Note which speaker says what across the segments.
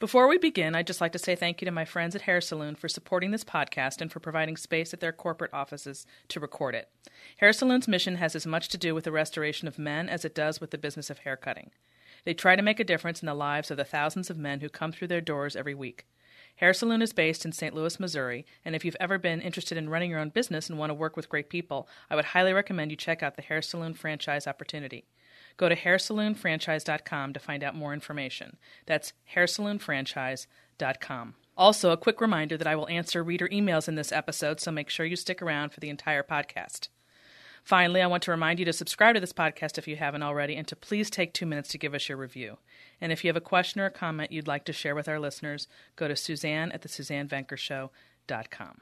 Speaker 1: Before we begin, I'd just like to say thank you to my friends at Hair Saloon for supporting this podcast and for providing space at their corporate offices to record it. Hair Saloon's mission has as much to do with the restoration of men as it does with the business of haircutting. They try to make a difference in the lives of the thousands of men who come through their doors every week. Hair Saloon is based in St. Louis, Missouri, and if you've ever been interested in running your own business and want to work with great people, I would highly recommend you check out the Hair Saloon franchise opportunity. Go to hairsaloonfranchise.com to find out more information. That's hairsaloonfranchise.com. Also, a quick reminder that I will answer reader emails in this episode, so make sure you stick around for the entire podcast. Finally, I want to remind you to subscribe to this podcast if you haven't already, and to please take two minutes to give us your review. And if you have a question or a comment you'd like to share with our listeners, go to Suzanne at the SuzanneVenkershow.com.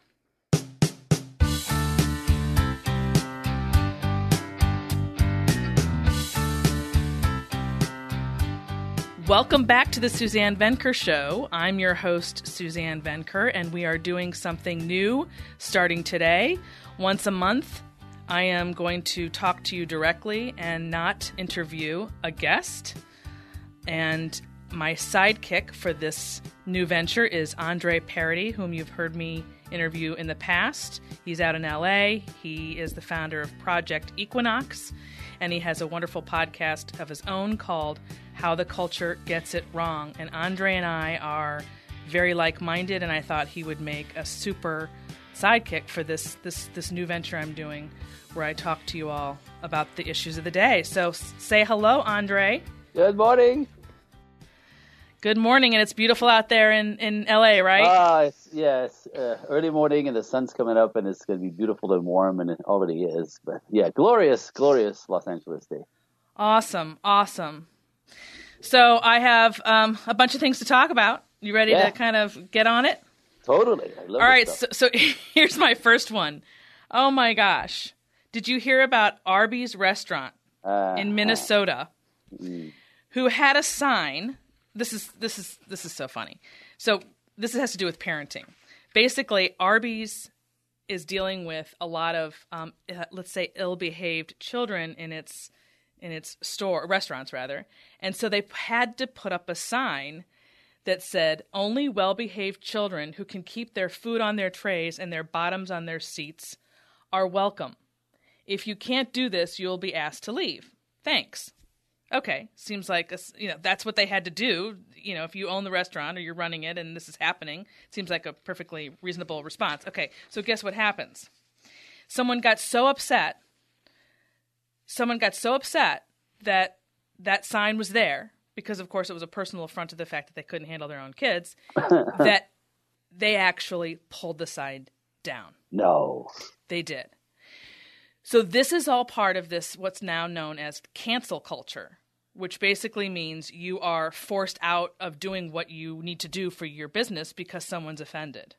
Speaker 1: Welcome back to the Suzanne Venker Show. I'm your host, Suzanne Venker, and we are doing something new starting today. Once a month, I am going to talk to you directly and not interview a guest. And my sidekick for this new venture is Andre Paradis, whom you've heard me interview in the past. He's out in LA. He is the founder of Project Equinox, and he has a wonderful podcast of his own called how the culture gets it wrong. And Andre and I are very like minded, and I thought he would make a super sidekick for this this this new venture I'm doing, where I talk to you all about the issues of the day. So say hello, Andre.
Speaker 2: Good morning.
Speaker 1: Good morning, and it's beautiful out there in, in LA, right?
Speaker 2: Ah, it's, yeah, uh, early morning, and the sun's coming up, and it's going to be beautiful and warm, and it already is. But yeah, glorious, glorious Los Angeles day.
Speaker 1: Awesome, awesome. So I have um, a bunch of things to talk about. You ready
Speaker 2: Yeah.
Speaker 1: to kind of get on it?
Speaker 2: Totally. I love
Speaker 1: All
Speaker 2: stuff.
Speaker 1: So, so here's my first one. Oh my gosh. Did you hear about Arby's restaurant
Speaker 2: Uh,
Speaker 1: in Minnesota
Speaker 2: mm.
Speaker 1: who had a sign? This is this is this is so funny. So this has to do with parenting. Basically, Arby's is dealing with a lot of um, uh, let's say ill-behaved children in its in its store restaurants rather and so they had to put up a sign that said only well-behaved children who can keep their food on their trays and their bottoms on their seats are welcome if you can't do this you'll be asked to leave thanks okay seems like a you know that's what they had to do you know if you own the restaurant or you're running it and this is happening seems like a perfectly reasonable response okay so guess what happens someone got so upset someone got so upset that that sign was there because of course it was a personal affront to the fact that they couldn't handle their own kids that they actually pulled the sign down
Speaker 2: no.
Speaker 1: they did. So this is all part of this what's now known as cancel culture, which basically means you are forced out of doing what you need to do for your business because someone's offended.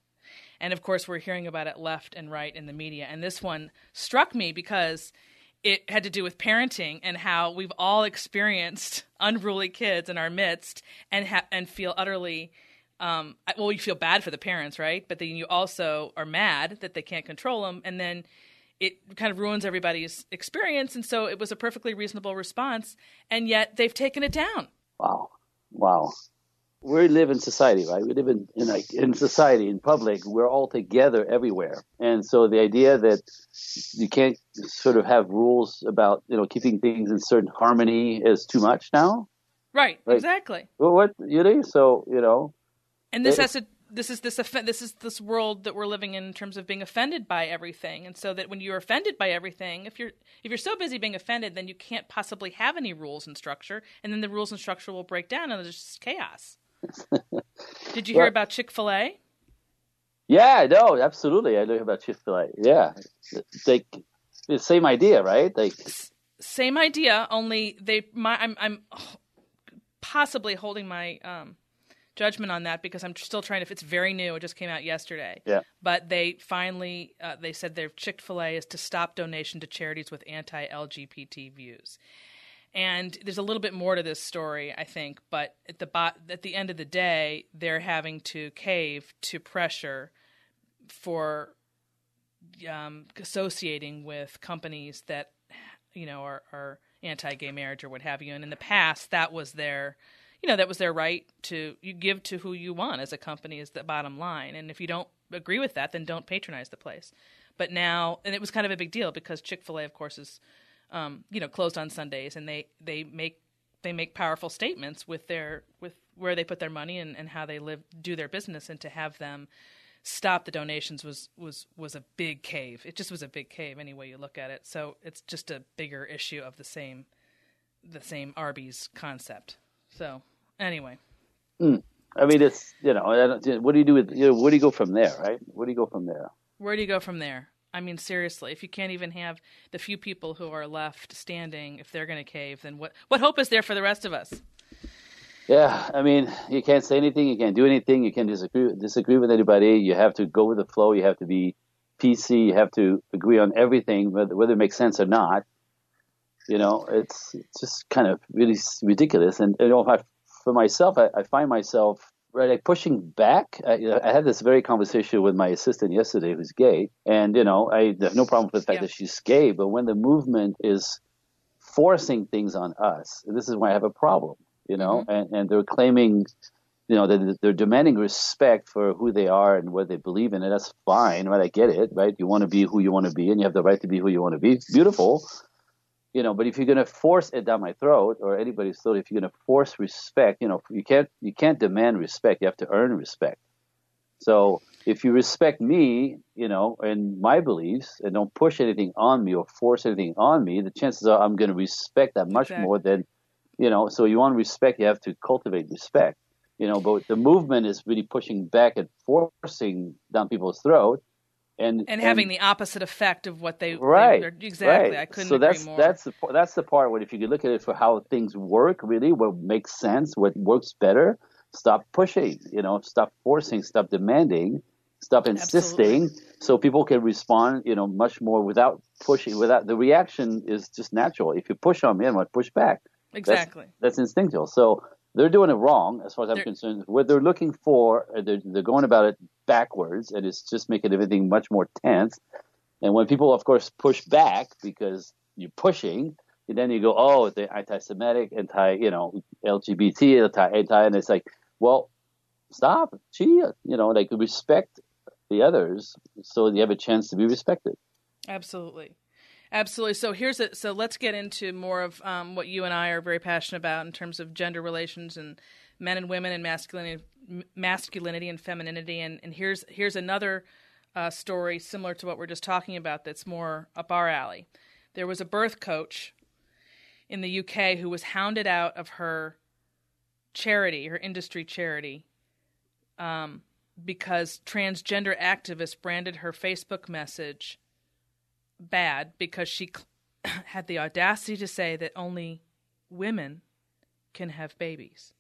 Speaker 1: And of course, we're hearing about it left and right in the media. And this one struck me because it had to do with parenting and how we've all experienced unruly kids in our midst and ha- and feel utterly um, well, you feel bad for the parents, right? But then you also are mad that they can't control them, and then it kind of ruins everybody's experience. And so it was a perfectly reasonable response, and yet they've taken it down.
Speaker 2: Wow. Wow. We live in society, right? We live in, in like in society, in public. We're all together everywhere, and so the idea that you can't sort of have rules about you know keeping things in certain harmony is too much now.
Speaker 1: Right,
Speaker 2: Right.
Speaker 1: exactly.
Speaker 2: Well, what you know? So you know,
Speaker 1: And this
Speaker 2: It-
Speaker 1: has to. This is this this is this world that we're living in in terms of being offended by everything, and so that when you're offended by everything, if you're if you're so busy being offended, then you can't possibly have any rules and structure, and then the rules and structure will break down, and there's just chaos. Did you hear
Speaker 2: Well-
Speaker 1: about Chick Fil A?
Speaker 2: Yeah, no, absolutely. I know about Chick Fil A. Yeah, it's like the same idea, right? Like,
Speaker 1: same idea only they my i'm i'm possibly holding my um judgment on that because i'm still trying to it's very new it just came out yesterday.
Speaker 2: Yeah.
Speaker 1: but they finally uh, they said their chick-fil-a is to stop donation to charities with anti-lgbt views. And there's a little bit more to this story i think but at the bo- at the end of the day they're having to cave to pressure for um, associating with companies that you know are, are anti-gay marriage or what have you. And in the past that was their you know that was their right to you give to who you want as a company is the bottom line. And if you don't agree with that then don't patronize the place. But now and it was kind of a big deal because chick-fil-a of course is um, you know closed on sundays and they they make they make powerful statements with their with where they put their money and, and how they live do their business. And to have them stop the donations was was was a big cave. It just was a big cave any way you look at it. So it's just a bigger issue of the same the same arby's concept so anyway
Speaker 2: mm. i mean it's you know what do you do with you know where do you go from there right where do you go from there
Speaker 1: where do you go from there I mean, seriously, if you can't even have the few people who are left standing, if they're going to cave, then what what hope is there for the rest of us?
Speaker 2: Yeah, I mean, you can't say anything, you can't do anything, you can't disagree disagree with anybody. You have to go with the flow. You have to be PC. You have to agree on everything, whether, whether it makes sense or not. You know, it's, it's just kind of really ridiculous. And you know, I, for myself, I, I find myself right like pushing back. I, I, had this very conversation with my assistant yesterday who's gay. And you know i have no problem with the fact yeah. that she's gay but when the movement is forcing things on us this is why i have a problem you know? Mm-hmm. and, and they're claiming you know they're, they're demanding respect for who they are and what they believe in and that's fine right? I get it right? You want to be who you want to be and you have the right to be who you want to be. Beautiful you know but if you're going to force it down my throat or anybody's throat if you're going to force respect you know you can't you can't demand respect. You have to earn respect. So if you respect me you know and my beliefs and don't push anything on me or force anything on me the chances are i'm going to respect that much exactly. more than you know so you want respect you have to cultivate respect you know but the movement is really pushing back and forcing down people's throat and
Speaker 1: and having and, the opposite effect of what they
Speaker 2: right
Speaker 1: they, exactly.
Speaker 2: Right.
Speaker 1: I couldn't
Speaker 2: so that's
Speaker 1: more.
Speaker 2: that's the that's the part where if you could look at it for how things work, really, what makes sense, what works better. Stop pushing, you know, stop forcing, stop demanding, stop insisting, Absolutely. so people can respond, you know, much more without pushing. Without the reaction is just natural. If you push on me, I'm going to push back.
Speaker 1: Exactly.
Speaker 2: That's, that's instinctual. So they're doing it wrong as far as I'm they're, concerned. What they're looking for, uh, they're, they're going about it backwards, and it's just making everything much more tense. And when people, of course, push back because you're pushing, then you go, oh, they're anti-Semitic, anti, you know, LGBT, anti, anti, and it's like, well, stop, gee, you know, like respect the others so you have a chance to be respected.
Speaker 1: Absolutely. Absolutely. So here's it. So let's get into more of um, what you and I are very passionate about in terms of gender relations and men and women and masculinity, masculinity and femininity. And, and here's here's another uh, story similar to what we're just talking about. That's more up our alley. There was a birth coach in the UK who was hounded out of her charity, her industry charity, um, because transgender activists branded her Facebook message bad because she had the audacity to say that only women can have babies.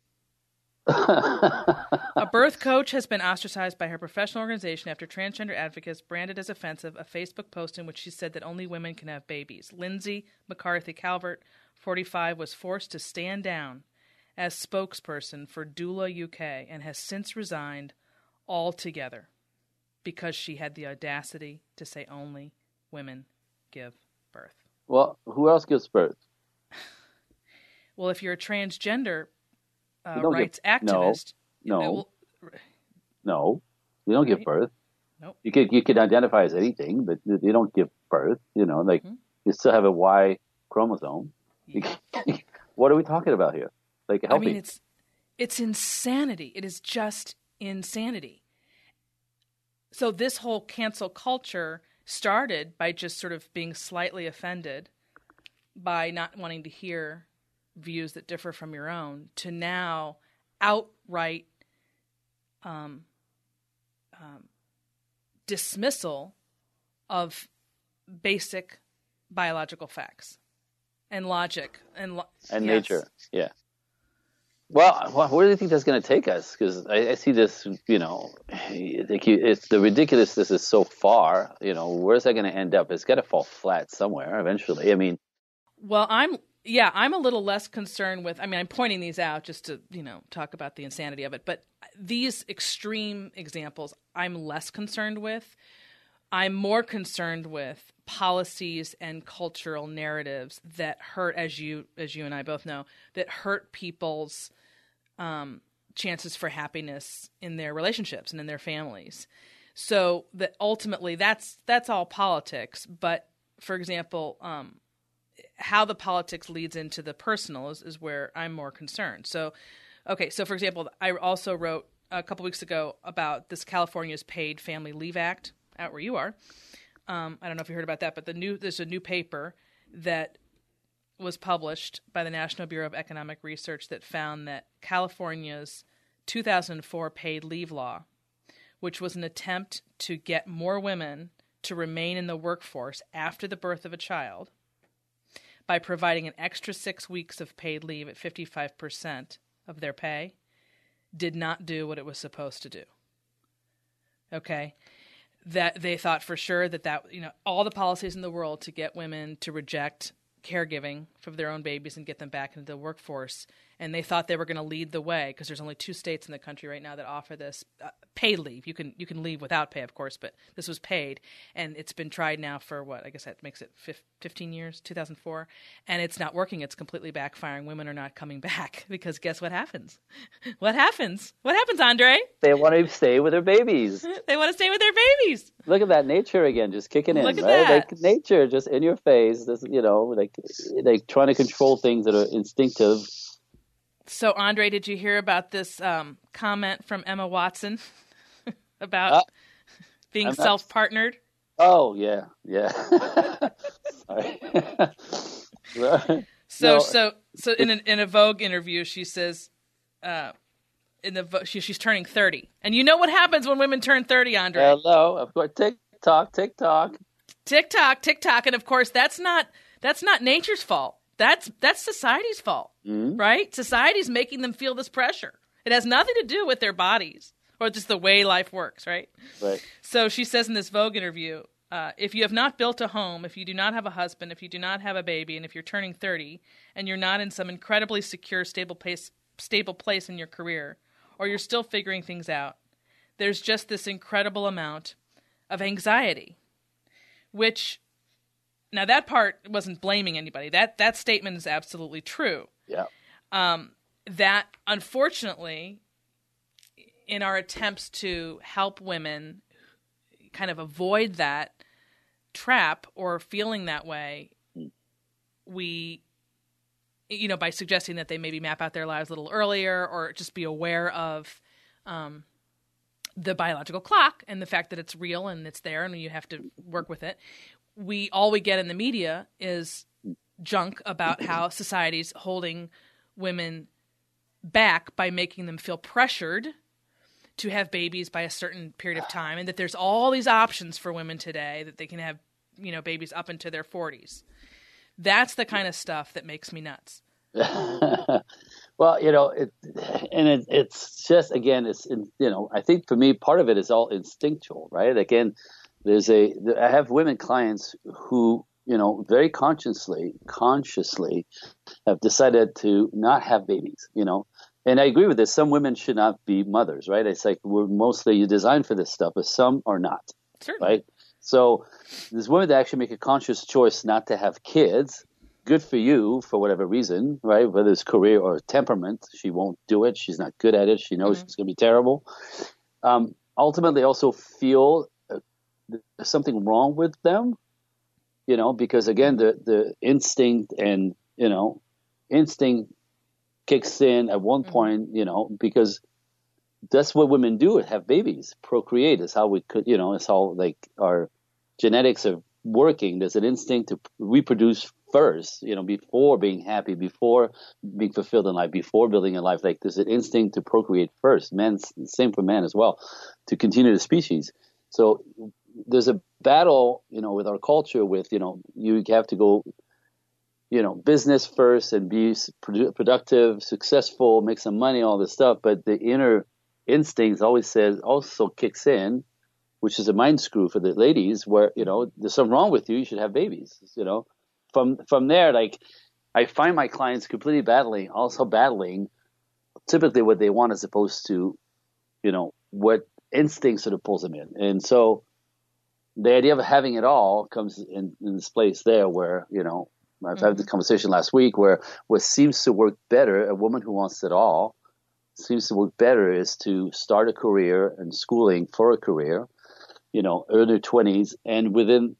Speaker 1: a birth coach has been ostracized by her professional organization after transgender advocates branded as offensive a Facebook post in which she said that only women can have babies. Lindsay McCarthy Calvert, 45, was forced to stand down as spokesperson for Doula UK and has since resigned altogether because she had the audacity to say only women give birth.
Speaker 2: Well, who else gives birth?
Speaker 1: well, if you're a transgender uh, rights give, activist,
Speaker 2: no, no, will, no, you don't right? give birth.
Speaker 1: Nope.
Speaker 2: You could you could identify as anything, but you don't give birth. You know, like mm-hmm. you still have a Y chromosome. Yeah. what are we talking about here? Like, help
Speaker 1: I mean,
Speaker 2: me.
Speaker 1: it's it's insanity. It is just insanity. So this whole cancel culture started by just sort of being slightly offended by not wanting to hear views that differ from your own to now outright um, um, dismissal of basic biological facts and logic and lo-
Speaker 2: and yes. nature. Yeah. Well, where do you think that's going to take us? Because I, I, see this, you know, it's the ridiculousness is so far. You know, where's that going to end up? It's got to fall flat somewhere eventually. I mean,
Speaker 1: well, I'm yeah, I'm a little less concerned with. I mean, I'm pointing these out just to you know talk about the insanity of it. But these extreme examples, I'm less concerned with. I'm more concerned with policies and cultural narratives that hurt, as you as you and I both know, that hurt people's um, chances for happiness in their relationships and in their families. So that ultimately, that's that's all politics. But for example, um, how the politics leads into the personal is, is where I'm more concerned. So, okay, so for example, I also wrote a couple weeks ago about this California's Paid Family Leave Act out where you are. Um, I don't know if you heard about that, but the new there's a new paper that was published by the National Bureau of Economic Research that found that California's 2004 paid leave law, which was an attempt to get more women to remain in the workforce after the birth of a child by providing an extra six weeks of paid leave at 55% of their pay, did not do what it was supposed to do. Okay? That they thought for sure that that, you know, all the policies in the world to get women to reject caregiving for their own babies and get them back into the workforce and they thought they were going to lead the way because there's only two states in the country right now that offer this uh, paid leave. You can you can leave without pay, of course, but this was paid, and it's been tried now for what I guess that makes it 15 years, 2004, and it's not working. It's completely backfiring. Women are not coming back because guess what happens? what happens? What happens, Andre?
Speaker 2: They want to stay with their babies.
Speaker 1: they want to stay with their babies.
Speaker 2: Look at that nature again, just kicking in,
Speaker 1: Look at
Speaker 2: right?
Speaker 1: that.
Speaker 2: Like nature, just in your face. This, you know, like like trying to control things that are instinctive
Speaker 1: so, Andre, did you hear about this um, comment from Emma Watson about
Speaker 2: uh,
Speaker 1: being self partnered?
Speaker 2: Oh yeah, yeah. Sorry.
Speaker 1: so,
Speaker 2: no.
Speaker 1: so, so in an, in a Vogue interview, she says, uh, in the she, she's turning thirty, and you know what happens when women turn thirty, Andre?
Speaker 2: Hello, of course. tick-tock, tick-tock,
Speaker 1: tick-tock, tick-tock, and of course, that's not that's not nature's fault. That's that's society's fault,
Speaker 2: mm-hmm.
Speaker 1: right? Society's making them feel this pressure. It has nothing to do with their bodies or just the way life works, right?
Speaker 2: Right.
Speaker 1: So she says in this Vogue interview, uh, if you have not built a home, if you do not have a husband, if you do not have a baby, and if you're turning 30 and you're not in some incredibly secure, stable place, stable place in your career, or you're still figuring things out, there's just this incredible amount of anxiety, which now that part wasn't blaming anybody. That that statement is absolutely true.
Speaker 2: Yeah.
Speaker 1: Um, that unfortunately, in our attempts to help women kind of avoid that trap or feeling that way, we, you know, by suggesting that they maybe map out their lives a little earlier or just be aware of um, the biological clock and the fact that it's real and it's there and you have to work with it we all we get in the media is junk about how society's holding women back by making them feel pressured to have babies by a certain period of time and that there's all these options for women today that they can have you know babies up into their 40s that's the kind of stuff that makes me nuts.
Speaker 2: Well you know it, and it, it's just again it's you know i think for me part of it is all instinctual right? Again there's a I have women clients who you know very consciously consciously have decided to not have babies you know? And I agree with this. Some women should not be mothers right? It's like we're mostly designed for this stuff but some are not
Speaker 1: Certainly.
Speaker 2: right? So there's women that actually make a conscious choice not to have kids good for you for whatever reason right? Whether it's career or temperament she won't do it. She's not good at it. She knows mm-hmm. it's going to be terrible. Um, ultimately also feel there's something wrong with them, you know, because again, the, the instinct and, you know, instinct kicks in at one mm-hmm. point, you know, because that's what women do have babies, procreate is how we could, you know, it's how like our genetics are working. There's an instinct to reproduce first, you know, before being happy, before being fulfilled in life, before building a life. Like there's an instinct to procreate first. Men, same for men as well, to continue the species. So there's a battle, you know, with our culture with, you know, you have to go, you know, business first and be productive, successful, make some money, all this stuff. But the inner instincts always says, also kicks in, which is a mind screw for the ladies where, you know, there's something wrong with you. You should have babies, you know, from, from there, like I find my clients completely battling, also battling typically what they want as opposed to, you know, what instinct sort of pulls them in. And so, the idea of having it all comes in, in this place there where you know I've mm-hmm. had the conversation last week where what seems to work better a woman who wants it all seems to work better is to start a career and schooling for a career, you know, early 20s, and within,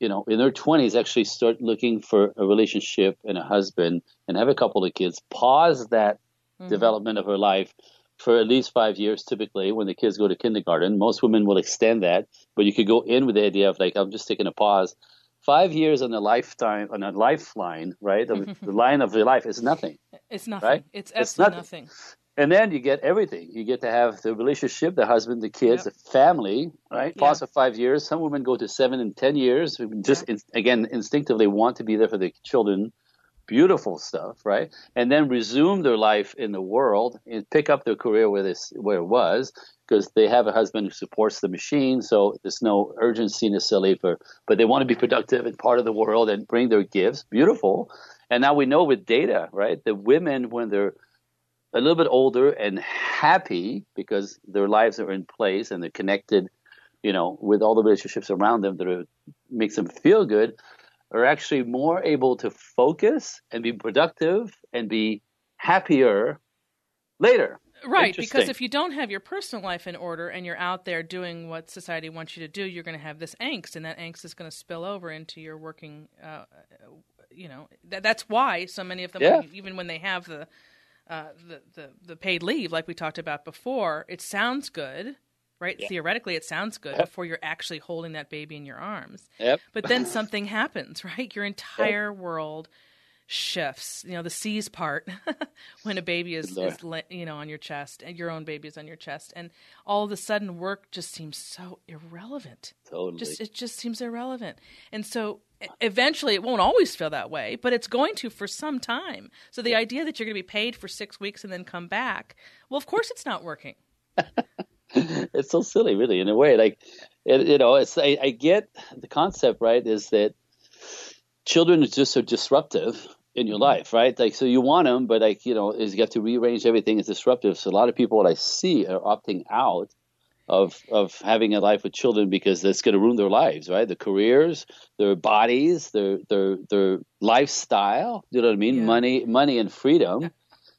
Speaker 2: you know, in their 20s, actually start looking for a relationship and a husband and have a couple of kids. Pause that mm-hmm. development of her life for at least five years, typically, when the kids go to kindergarten. Most women will extend that, but you could go in with the idea of like, I'm just taking a pause. Five years on a lifetime, on a lifeline, right? the line of your life is nothing.
Speaker 1: It's nothing. Right? It's absolutely it's nothing. nothing.
Speaker 2: And then you get everything. You get to have the relationship, the husband, the kids, yep. the family, right? Pause for five years. Some women go to seven and ten years. Just in, again, instinctively want to be there for the children beautiful stuff, right? And then resume their life in the world and pick up their career where this where it was because they have a husband who supports the machine, so there's no urgency necessarily for, but they want to be productive and part of the world and bring their gifts. Beautiful. And now we know with data, right? The women when they're a little bit older and happy because their lives are in place and they're connected, you know, with all the relationships around them that are, makes them feel good are actually more able to focus and be productive and be happier later.
Speaker 1: Right, because if you don't have your personal life in order and you're out there doing what society wants you to do, you're going to have this angst, and that angst is going to spill over into your working. Uh, you know, that, that's why so many of them,
Speaker 2: yeah.
Speaker 1: even when they have the, uh, the the the paid leave, like we talked about before, it sounds good right? Yeah. Theoretically, it sounds good yep. before you're actually holding that baby in your arms.
Speaker 2: Yep.
Speaker 1: But then something happens, right? Your entire yep. world shifts. You know, the seas part when a baby is, is, you know, on your chest and your own baby is on your chest. And all of a sudden, work just seems so irrelevant.
Speaker 2: Totally.
Speaker 1: Just, it just seems irrelevant. And so eventually it won't always feel that way, but it's going to for some time. So the idea that you're going to be paid for six weeks and then come back, well, of course it's not working.
Speaker 2: it's so silly, really, in a way. Like, it, you know, it's I, I get the concept, right? Is that children are just so disruptive in your mm-hmm. life, right? Like, so you want them, but like, you know, is you have to rearrange everything. It's disruptive. So a lot of people, what I see, are opting out of of having a life with children because that's going to ruin their lives, right? Their careers, their bodies, their their their lifestyle. You know what I mean? Yeah. Money, money, and freedom.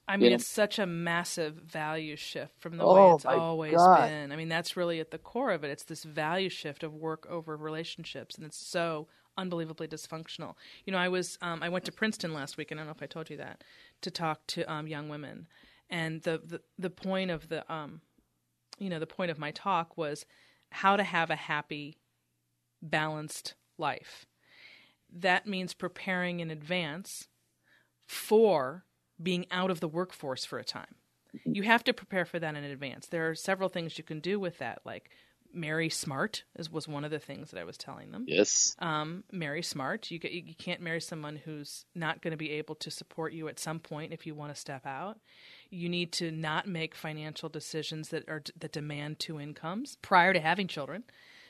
Speaker 1: I mean, it's such a massive value shift from the oh, way it's always God. been. I mean, that's really at the core of it. It's this value shift of work over relationships, and it's so unbelievably dysfunctional. You know, I was um, I went to Princeton last week, and I don't know if I told you that, to talk to um, young women, and the, the the point of the um, you know, the point of my talk was how to have a happy, balanced life. That means preparing in advance for being out of the workforce for a time. You have to prepare for that in advance. There are several things you can do with that, like marry smart is, was one of the things that I was telling them.
Speaker 2: Yes.
Speaker 1: Um, marry smart. You, you can't marry someone who's not going to be able to support you at some point if you want to step out. You need to not make financial decisions that are that demand two incomes prior to having children,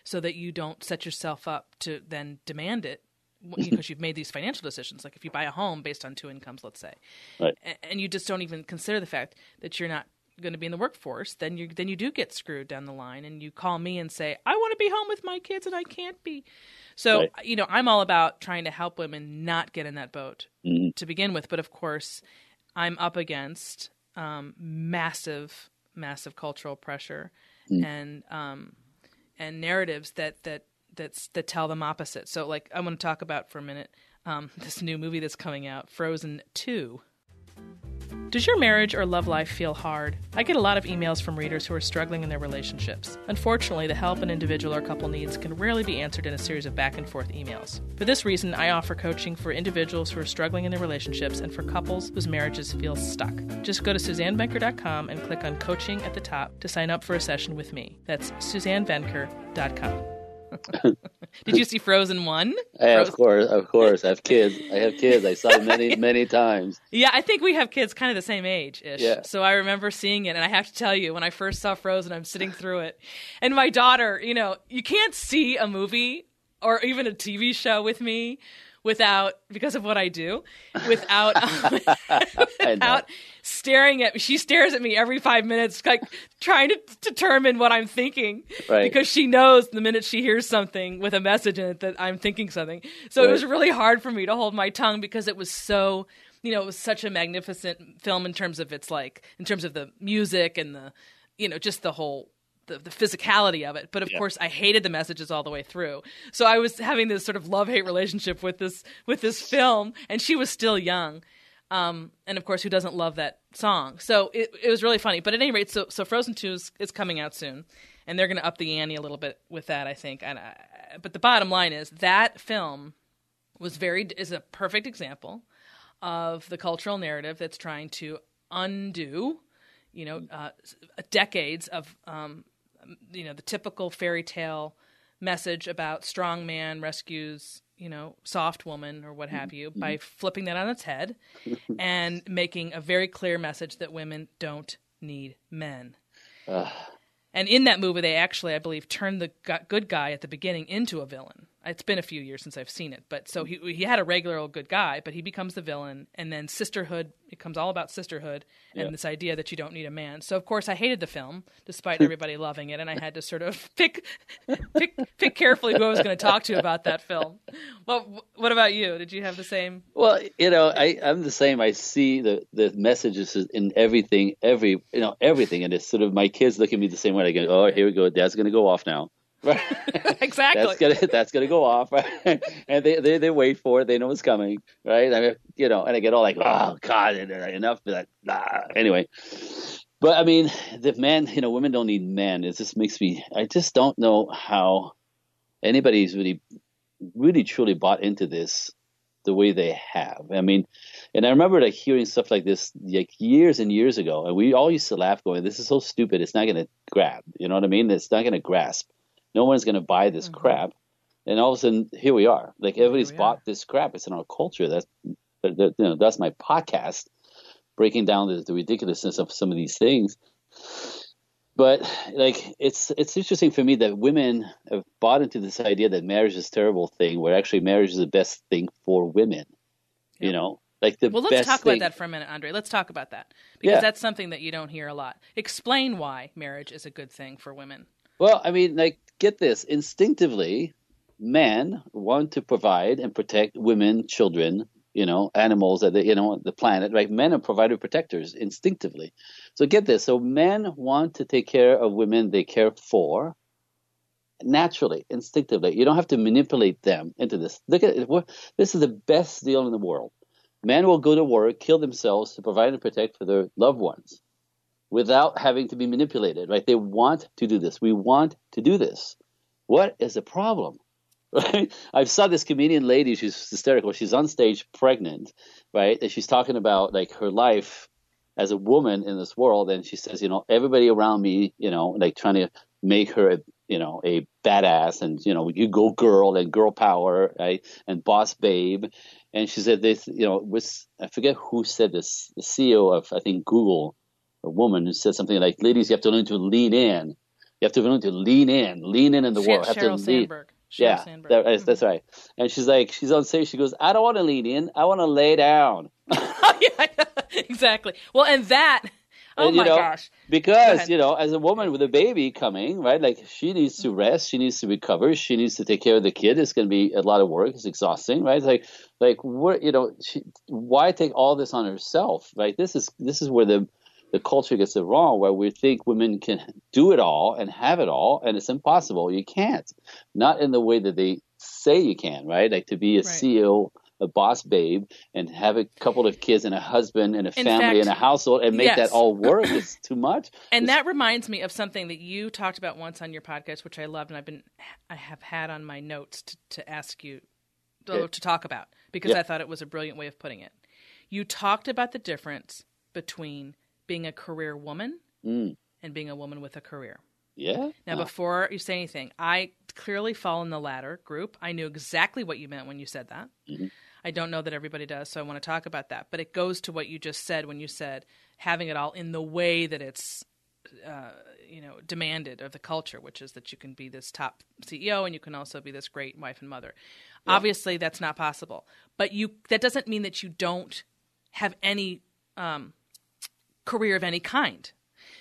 Speaker 1: so that you don't set yourself up to then demand it because you've made these financial decisions. Like if you buy a home based on two incomes, let's say,
Speaker 2: right.
Speaker 1: and you just don't even consider the fact that you're not going to be in the workforce, then you then you do get screwed down the line, and you call me and say, "I want to be home with my kids, and I can't be." So right. you know, I'm all about trying to help women not get in that boat mm-hmm. to begin with, but of course, I'm up against um, massive, massive cultural pressure mm-hmm. and um, and narratives that that that's that tell them opposite. So, like, I want to talk about for a minute um, this new movie that's coming out, Frozen Two. Does your marriage or love life feel hard? I get a lot of emails from readers who are struggling in their relationships. Unfortunately, the help an individual or couple needs can rarely be answered in a series of back and forth emails. For this reason, I offer coaching for individuals who are struggling in their relationships and for couples whose marriages feel stuck. Just go to SuzanneVenker.com and click on Coaching at the top to sign up for a session with me. That's SuzanneVenker.com. Did you see Frozen one?
Speaker 2: Yeah, of course, of course. I have kids. I have kids. I saw it many, many times.
Speaker 1: Yeah, I think we have kids kind of the same age ish.
Speaker 2: Yeah.
Speaker 1: So I remember seeing it, and I have to tell you, when I first saw Frozen, I'm sitting through it, and my daughter, you know, you can't see a movie or even a TV show with me without because of what I do, without um, without staring at me. She stares at me every five minutes, like trying to determine what I'm thinking,
Speaker 2: right.
Speaker 1: because she knows the minute she hears something with a message in it that I'm thinking something. So right. it was really hard for me to hold my tongue because it was so you know, it was such a magnificent film in terms of its like, in terms of the music and the, you know, just the whole the, the physicality of it. But of yeah. course, I hated the messages all the way through. So I was having this sort of love hate relationship with this with this film, and she was still young. Um, and of course, who doesn't love that song? So it, it was really funny. But at any rate, so so Frozen Two is, is coming out soon, and they're going to up the ante a little bit with that, I think. And I, but the bottom line is that film was very is a perfect example of the cultural narrative that's trying to undo, you know, uh, decades of um, you know the typical fairy tale message about strong man rescues you know soft woman or what have you by mm-hmm. flipping that on its head and making a very clear message that women don't need men. And in that movie they actually i believe turned the good guy at the beginning into a villain it's been a few years since I've seen it, but so he he had a regular old good guy, but he becomes the villain, and then sisterhood. It comes all about sisterhood and yeah. this idea that you don't need a man. So of course I hated the film, despite everybody loving it, and I had to sort of pick pick pick carefully who I was going to talk to about that film. Well, what about you? Did you have the same?
Speaker 2: Well, you know, I I'm the same. I see the the messages in everything, every you know everything, and it's sort of my kids look at me the same way. I go, oh, here we go, Dad's going to go off now.
Speaker 1: Right. exactly.
Speaker 2: That's gonna that's gonna go off, right? and they, they they wait for it. They know it's coming, right? I mean, you know, and I get all like, oh God, enough of that. Nah. Anyway, but I mean, the men, you know, women don't need men. It just makes me. I just don't know how anybody's really, really truly bought into this the way they have. I mean, and I remember like hearing stuff like this like years and years ago, and we all used to laugh, going, "This is so stupid. It's not going to grab." You know what I mean? It's not going to grasp. No one's going to buy this mm-hmm. crap. And all of a sudden, here we are. Like everybody's bought this crap. It's in our culture. That's that, you know that's my podcast, breaking down the, the ridiculousness of some of these things. But like it's it's interesting for me that women have bought into this idea that marriage is a terrible thing, where actually marriage is the best thing for women. You know, like the
Speaker 1: well, let's talk thing. about that for a minute, Andre. Let's talk about that because yeah. that's something that you don't hear a lot. Explain why marriage is a good thing for women.
Speaker 2: Well, I mean, like get this instinctively, men want to provide and protect women, children, you know, animals, the, you know, the planet, right? Men are provider protectors instinctively. So get this. So men want to take care of women they care for naturally, instinctively. You don't have to manipulate them into this. Look at it. This is the best deal in the world. Men will go to work, kill themselves to provide and protect for their loved ones without having to be manipulated, right? They want to do this. We want to do this. What is the problem? Right? I saw this comedian lady, she's hysterical. She's on stage pregnant, right? And she's talking about like her life as a woman in this world. And she says, you know, everybody around me, you know, like trying to make her, a, you know, a badass and, you know, you go girl and girl power, right? And boss babe. And she said this, you know, was, I forget who said this, the CEO of, I think, Google a woman who said something like, "Ladies, you have to learn to lean in. You have to learn to lean in, lean in in the
Speaker 1: Sh-
Speaker 2: world.
Speaker 1: Have Sheryl to Sandberg.
Speaker 2: Lean. yeah, Sandberg. That, that's, hmm. that's right. And she's like, she's on stage. She goes, "I don't want to lean in. I want to lay down."
Speaker 1: yeah, exactly. Well, and that. Oh
Speaker 2: and,
Speaker 1: my
Speaker 2: know,
Speaker 1: gosh!
Speaker 2: Because you know, as a woman with a baby coming, right? Like she needs to rest, she needs to recover, she needs to take care of the kid. It's going to be a lot of work. It's exhausting, right? It's like, like what you know, she, why take all this on herself, right? This is this is where the the culture gets it wrong where we think women can do it all and have it all and it's impossible you can't not in the way that they say you can right like to be a right. ceo a boss babe and have a couple of kids and a husband and a in family fact, and a household and make yes. that all work is too much
Speaker 1: and
Speaker 2: it's,
Speaker 1: that reminds me of something that you talked about once on your podcast which i loved and i've been i have had on my notes to, to ask you to, to talk about because yeah. i thought it was a brilliant way of putting it you talked about the difference between being a career woman mm. and being a woman with a career.
Speaker 2: Yeah.
Speaker 1: Now, before you say anything, I clearly fall in the latter group. I knew exactly what you meant when you said that. Mm-hmm. I don't know that everybody does, so I want to talk about that. But it goes to what you just said when you said having it all in the way that it's, uh, you know, demanded of the culture, which is that you can be this top CEO and you can also be this great wife and mother. Yeah. Obviously, that's not possible. But you that doesn't mean that you don't have any um, career of any kind.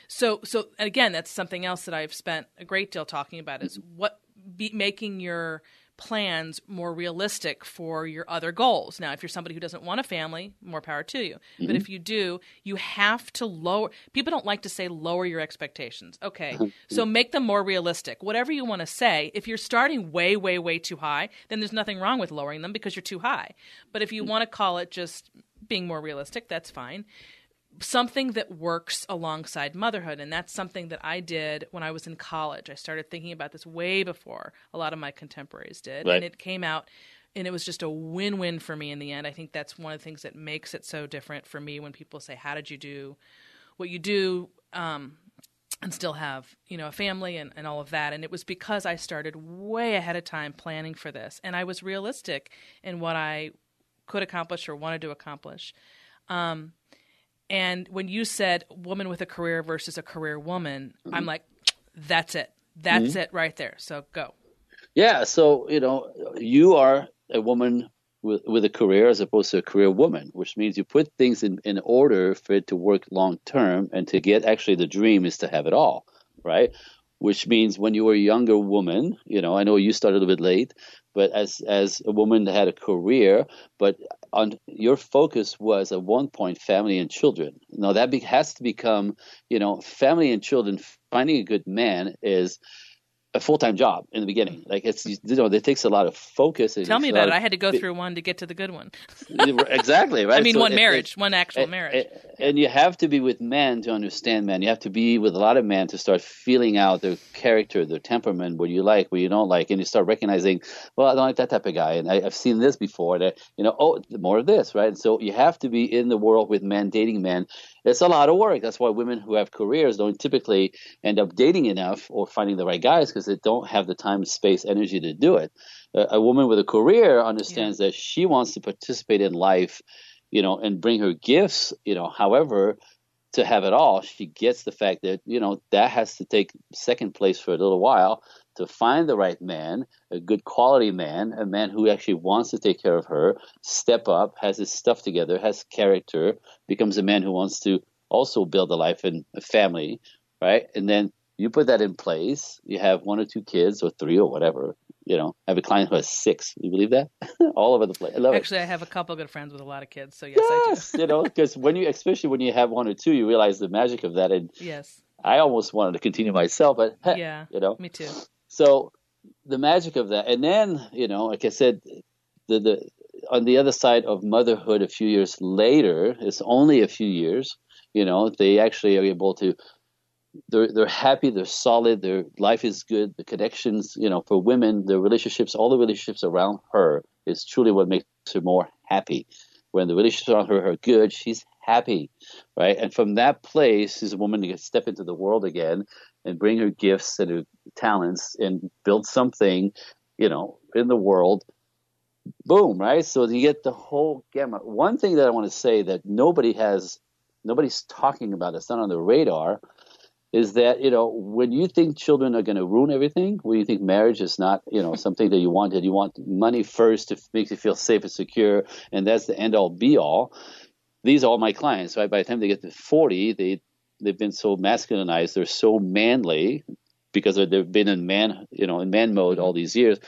Speaker 1: So, so again, that's something else that I've spent a great deal talking about is mm-hmm. what be, making your plans more realistic for your other goals. Now, if you're somebody who doesn't want a family, more power to you. Mm-hmm. But if you do, you have to lower. People don't like to say lower your expectations. Okay, uh-huh. so make them more realistic. Whatever you want to say, if you're starting way, way, way too high, then there's nothing wrong with lowering them because you're too high. But if you mm-hmm. want to call it just being more realistic, that's fine something that works alongside motherhood. And that's something that I did when I was in college. I started thinking about this way before a lot of my contemporaries did. Right. And it came out and it was just a win-win for me in the end. I think that's one of the things that makes it so different for me when people say, "How did you do what you do?" Um, and still have you know a family and, and all of that and it was because i started way ahead of time planning for this and i was realistic in what i could accomplish or wanted to accomplish um, and when you said woman with a career versus a career woman, mm-hmm. I'm like, that's it. That's mm-hmm. it right there. So go.
Speaker 2: Yeah. So, you know, you are a woman with, with a career as opposed to a career woman, which means you put things in, in order for it to work long term and to get actually the dream is to have it all, right? Which means when you were a younger woman, you know, I know you started a bit late, but as as a woman that had a career, but on your focus was at one point family and children. Now that be, has to become, you know, family and children. Finding a good man is a full time job in the beginning. Like it's you know, it takes a lot of focus.
Speaker 1: Tell me about it. I had to go through one to get to the good one.
Speaker 2: exactly right.
Speaker 1: I mean, so one it, marriage, it, one actual it, marriage.
Speaker 2: and you have to be with men to understand men. You have to be with a lot of men to start feeling out their character, their temperament, what you like, what you don't like, and you start recognizing, well, I don't like that type of guy, and I, have seen this before. That you know, oh, more of this, right? And so you have to be in the world with men, dating men, it's a lot of work. That's why women who have careers don't typically end up dating enough or finding the right guys because they don't have the time, space, energy to do it. a woman with a career understands yeah. that she wants to participate in life, you know, and bring her gifts, you know. However, to have it all, she gets the fact that you know that has to take second place for a little while to find the right man, a good quality man, a man who actually wants to take care of her, step up, has his stuff together, has character, becomes a man who wants to also build a life and a family, right? And then you put that in place, you have one or two kids or three or whatever. You know, I have a client who has six. You believe that? All over the place.
Speaker 1: I Actually, it. I have a couple good friends with a lot of kids, so yes, yes
Speaker 2: I do. you know, because when you, especially when you have one or two, you realize the magic of that. And
Speaker 1: yes,
Speaker 2: I almost wanted to continue myself, but
Speaker 1: yeah,
Speaker 2: you know,
Speaker 1: me too.
Speaker 2: So the magic of that, and then you know, like I said, the the on the other side of motherhood, a few years later, it's only a few years. You know, they actually are able to. They're they're happy. They're solid. Their life is good. The connections, you know, for women, the relationships, all the relationships around her is truly what makes her more happy. When the relationships around her are good, she's happy, right? And from that place, is a woman to step into the world again and bring her gifts and her talents and build something, you know, in the world. Boom, right? So you get the whole gamut. One thing that I want to say that nobody has, nobody's talking about, it's not on the radar, is that you know when you think children are going to ruin everything, when you think marriage is not you know something that you wanted, you want money first to make you feel safe and secure, and that's the end all be all. These are all my clients, right? By the time they get to forty, they they've been so masculinized, they're so manly because they've been in man, you know, in man mode all these years.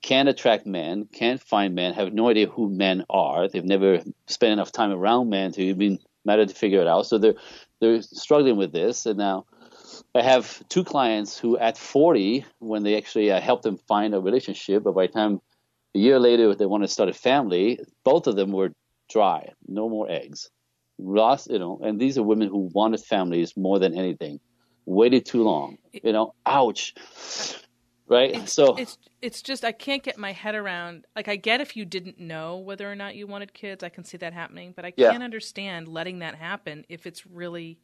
Speaker 2: Can't attract men, can't find men, have no idea who men are. They've never spent enough time around men to even matter to figure it out. So they're they're struggling with this. And now I have two clients who, at 40, when they actually uh, help them find a relationship, but by the time a year later they want to start a family, both of them were dry, no more eggs lost, you know, and these are women who wanted families more than anything, waited too long, you know, ouch. Right.
Speaker 1: It's,
Speaker 2: so
Speaker 1: it's it's just I can't get my head around. Like I get if you didn't know whether or not you wanted kids, I can see that happening, but I can't understand letting that happen if it's really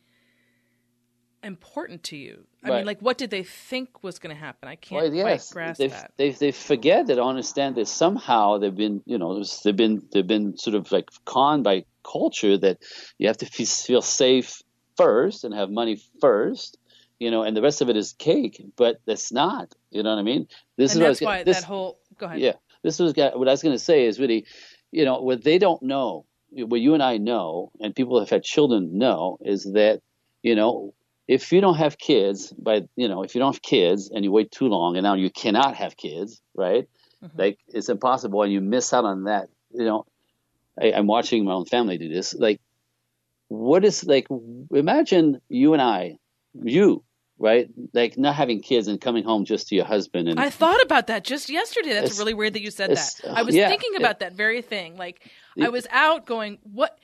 Speaker 1: important to you. I right. mean, like, what did they think was going to happen? I can't well, yes. quite grasp
Speaker 2: they,
Speaker 1: that.
Speaker 2: They they forget that understand that somehow they've been, you know, they've been they've been sort of like conned by culture that you have to feel safe first and have money first, you know, and the rest of it is cake. But that's not. You know what I mean?
Speaker 1: This and is that's why this, that whole. Go ahead.
Speaker 2: Yeah, this was what I was going to say is really, you know, what they don't know, what you and I know, and people have had children know, is that you know if you don't have kids by you know if you don't have kids and you wait too long and now you cannot have kids right Mm-hmm. Like it's impossible, and you miss out on that. You know, I, I'm watching my own family do this. Like, what is like? Imagine you and I, you right? Like not having kids and coming home just to your husband. And
Speaker 1: I thought about that just yesterday. That's really weird that you said that. I uh, was yeah, thinking about that very thing. Like I was out going, what?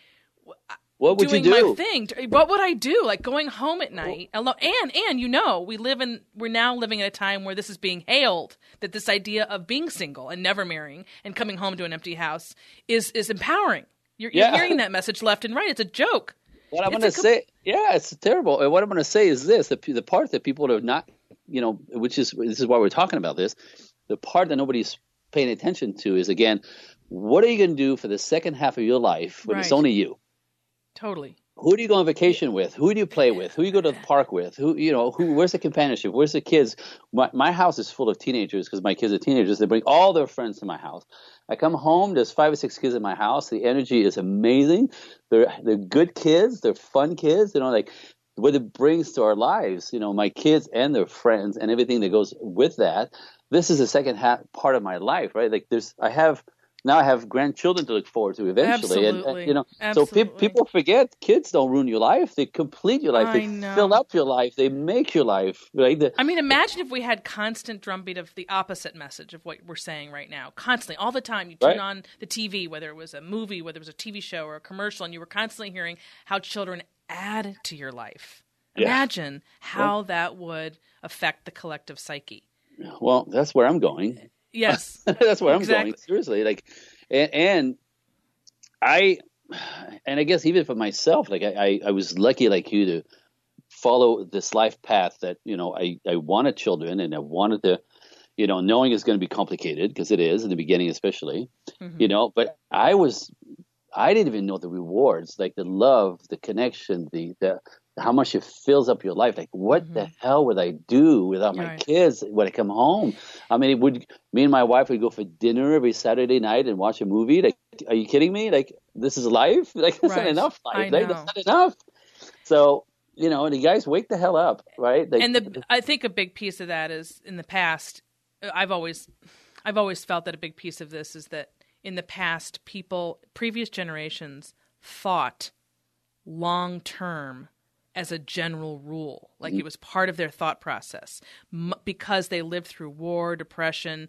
Speaker 2: What would
Speaker 1: doing
Speaker 2: you do?
Speaker 1: my thing. What would I do? Like going home at night alone. And and you know, we live in we're now living in a time where this is being hailed that this idea of being single and never marrying and coming home to an empty house is is empowering. You're, you're hearing that message left and right. It's a joke.
Speaker 2: What I'm going to say, yeah, it's terrible. And what I'm going to say is this: the the part that people are not, you know, which is this is why we're talking about this. The part that nobody's paying attention to is again, what are you going to do for the second half of your life when right. it's only you?
Speaker 1: Totally.
Speaker 2: Who do you go on vacation with? Who do you play with? Who do you go to the park with? Who you know? Who? Where's the companionship? Where's the kids? My, my house is full of teenagers because my kids are teenagers. They bring all their friends to my house. I come home. There's five or six kids in my house. The energy is amazing. They're they're good kids. They're fun kids. You know, like what it brings to our lives. You know, my kids and their friends and everything that goes with that. This is the second half part of my life, right? Like there's I have now I have grandchildren to look forward to eventually,
Speaker 1: and, uh, and,
Speaker 2: you know,
Speaker 1: Absolutely.
Speaker 2: so pe- people forget kids don't ruin your life; they complete your life,
Speaker 1: I
Speaker 2: they
Speaker 1: know.
Speaker 2: fill up your life, they make your life. Right? The,
Speaker 1: I mean, imagine if we had constant drumbeat of the opposite message of what we're saying right now, constantly, all the time. You turn
Speaker 2: Right.
Speaker 1: on the TV, whether it was a movie, whether it was a TV show or a commercial, and you were constantly hearing how children add to your life.
Speaker 2: Yeah.
Speaker 1: Imagine how that would affect the collective psyche.
Speaker 2: well, that's where I'm going.
Speaker 1: Yes.
Speaker 2: that's where I'm
Speaker 1: Exactly.
Speaker 2: going. Seriously, like, and, and I, and I guess even for myself, like I, I, I was lucky like you to follow this life path that you know I, I wanted children and I wanted to, you know, knowing is going to be complicated because it is in the beginning, especially,
Speaker 1: Mhm.
Speaker 2: you know. But I was, I didn't even know the rewards, like the love, the connection, the the how much it fills up your life. Like, what the hell would I do without my
Speaker 1: Mm-hmm. Right.
Speaker 2: kids when I come home? I mean, it would me and my wife would go for dinner every Saturday night and watch a movie. Like, are you kidding me? Like, this is life. Like, that's
Speaker 1: Right.
Speaker 2: not enough life. Like, that's not enough. So, you know, and the guys wake the hell up, right? Like,
Speaker 1: and the I think a big piece of that is in the past. I've always, I've always felt that a big piece of this is that in the past, people, previous generations, thought long term as a general rule, like mm-hmm. it was part of their thought process, M- because they lived through war, depression.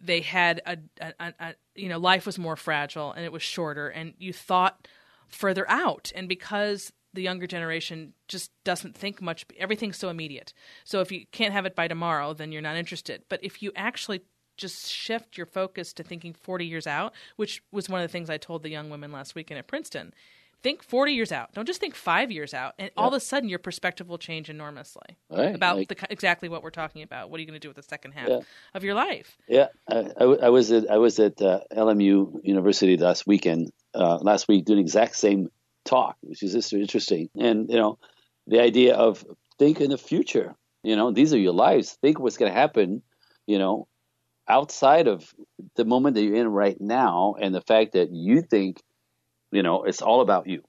Speaker 1: They had a, a, a, a, you know, life was more fragile and it was shorter, and you thought further out. And because the younger generation just doesn't think much, everything's so immediate. So if you can't have it by tomorrow, then you're not interested. But if you actually just shift your focus to thinking 40 years out, which was one of the things I told the young women last weekend at Princeton. Think 40 years out. Don't just think five years out. And all of a sudden, your perspective will change enormously
Speaker 2: Right,
Speaker 1: about
Speaker 2: like-
Speaker 1: the, exactly what we're talking about. What are you going to do with the second half
Speaker 2: Yeah.
Speaker 1: of your life?
Speaker 2: Yeah, I, I I was at I was at uh, LMU University last weekend, uh, last week doing the exact same talk, which is just interesting. And you know, the idea of think in the future. You know, these are your lives. Think what's going to happen. You know, outside of the moment that you're in right now, and the fact that you think, you know, it's all about you,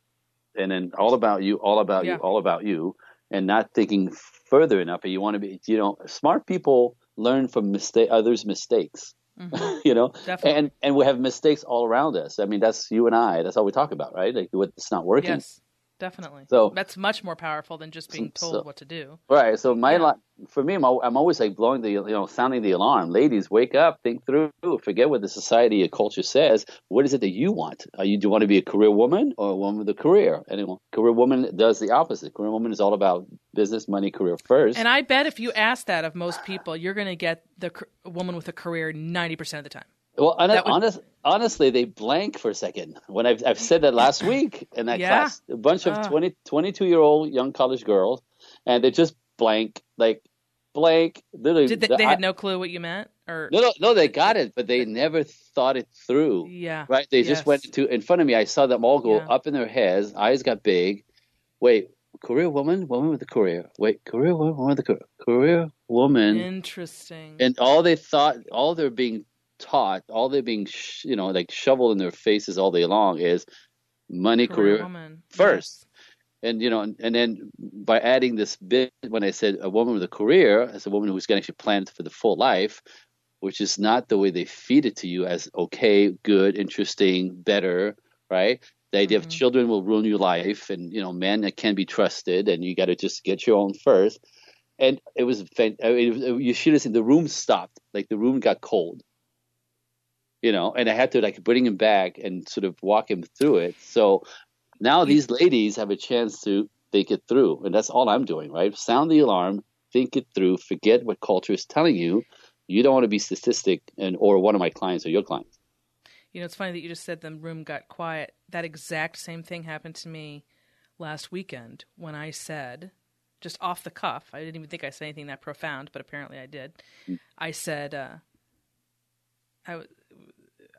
Speaker 2: and then all about you, all about
Speaker 1: Yeah.
Speaker 2: you, all about you, and not thinking further enough. And you want to be, you know, smart people learn from mistake others' mistakes. you know,
Speaker 1: Mm-hmm. Definitely.
Speaker 2: and and we have mistakes all around us. I mean, that's you and I. That's all we talk about, right? Like what's not working.
Speaker 1: Yes, definitely.
Speaker 2: So-
Speaker 1: that's much more powerful than just being told
Speaker 2: So-
Speaker 1: what to do.
Speaker 2: Right. So my
Speaker 1: Yeah.
Speaker 2: for me, I'm, always like blowing the you know sounding the alarm. Ladies, wake up, think through, forget what the society or culture says. What is it that you want? Are you do you want to be a career woman or a woman with a career? Anyone? Career woman does the opposite. Career woman is all about business, money, career first.
Speaker 1: And I bet if you ask that of most people, you're going to get the woman with a career 90% of the time.
Speaker 2: Well,
Speaker 1: That would-
Speaker 2: honest, honestly, they blank for a second. When I've, I've said that last week in that
Speaker 1: Yeah.
Speaker 2: class, a bunch of
Speaker 1: Ah.
Speaker 2: 20, 22 year old young college girls, and they just blank, like blank. Literally,
Speaker 1: Did they,
Speaker 2: the-
Speaker 1: they
Speaker 2: I-
Speaker 1: had no clue what you meant? Or
Speaker 2: no, no, no, they got it, but they never thought it through.
Speaker 1: Yeah.
Speaker 2: Right? They
Speaker 1: Yes.
Speaker 2: just went into in front of me. I saw them all go
Speaker 1: Yeah.
Speaker 2: up in their heads. Eyes got big. Wait, career woman, woman with a career. Wait, career woman, woman with a career. Career woman.
Speaker 1: Interesting.
Speaker 2: and all they thought, all they're being taught, all they're being, sh- you know, like shoveled in their faces all day long is money, career,
Speaker 1: woman.
Speaker 2: first.
Speaker 1: Yes.
Speaker 2: and you know, and, and then by adding this bit, when I said a woman with a career, as a woman who's going to actually plan for the full life, which is not the way they feed it to you as okay, good, interesting, better, right? The idea
Speaker 1: Mhm.
Speaker 2: of children will ruin your life, and you know, men that can be trusted, and you got to just get your own first. And it was, fan- I mean, it was- you should have seen the room stopped, like the room got cold, you know. And I had to like bring him back and sort of walk him through it. So now these ladies have a chance to think it through, and that's all I'm doing, right? Sound the alarm, think it through, forget what culture is telling you. You don't want to be statistic, and or one of my clients or your clients.
Speaker 1: You know, it's funny that you just said the room got quiet. That exact same thing happened to me last weekend when I said, just off the cuff, I didn't even think I said anything that profound, but apparently I did. I said, uh, I, w-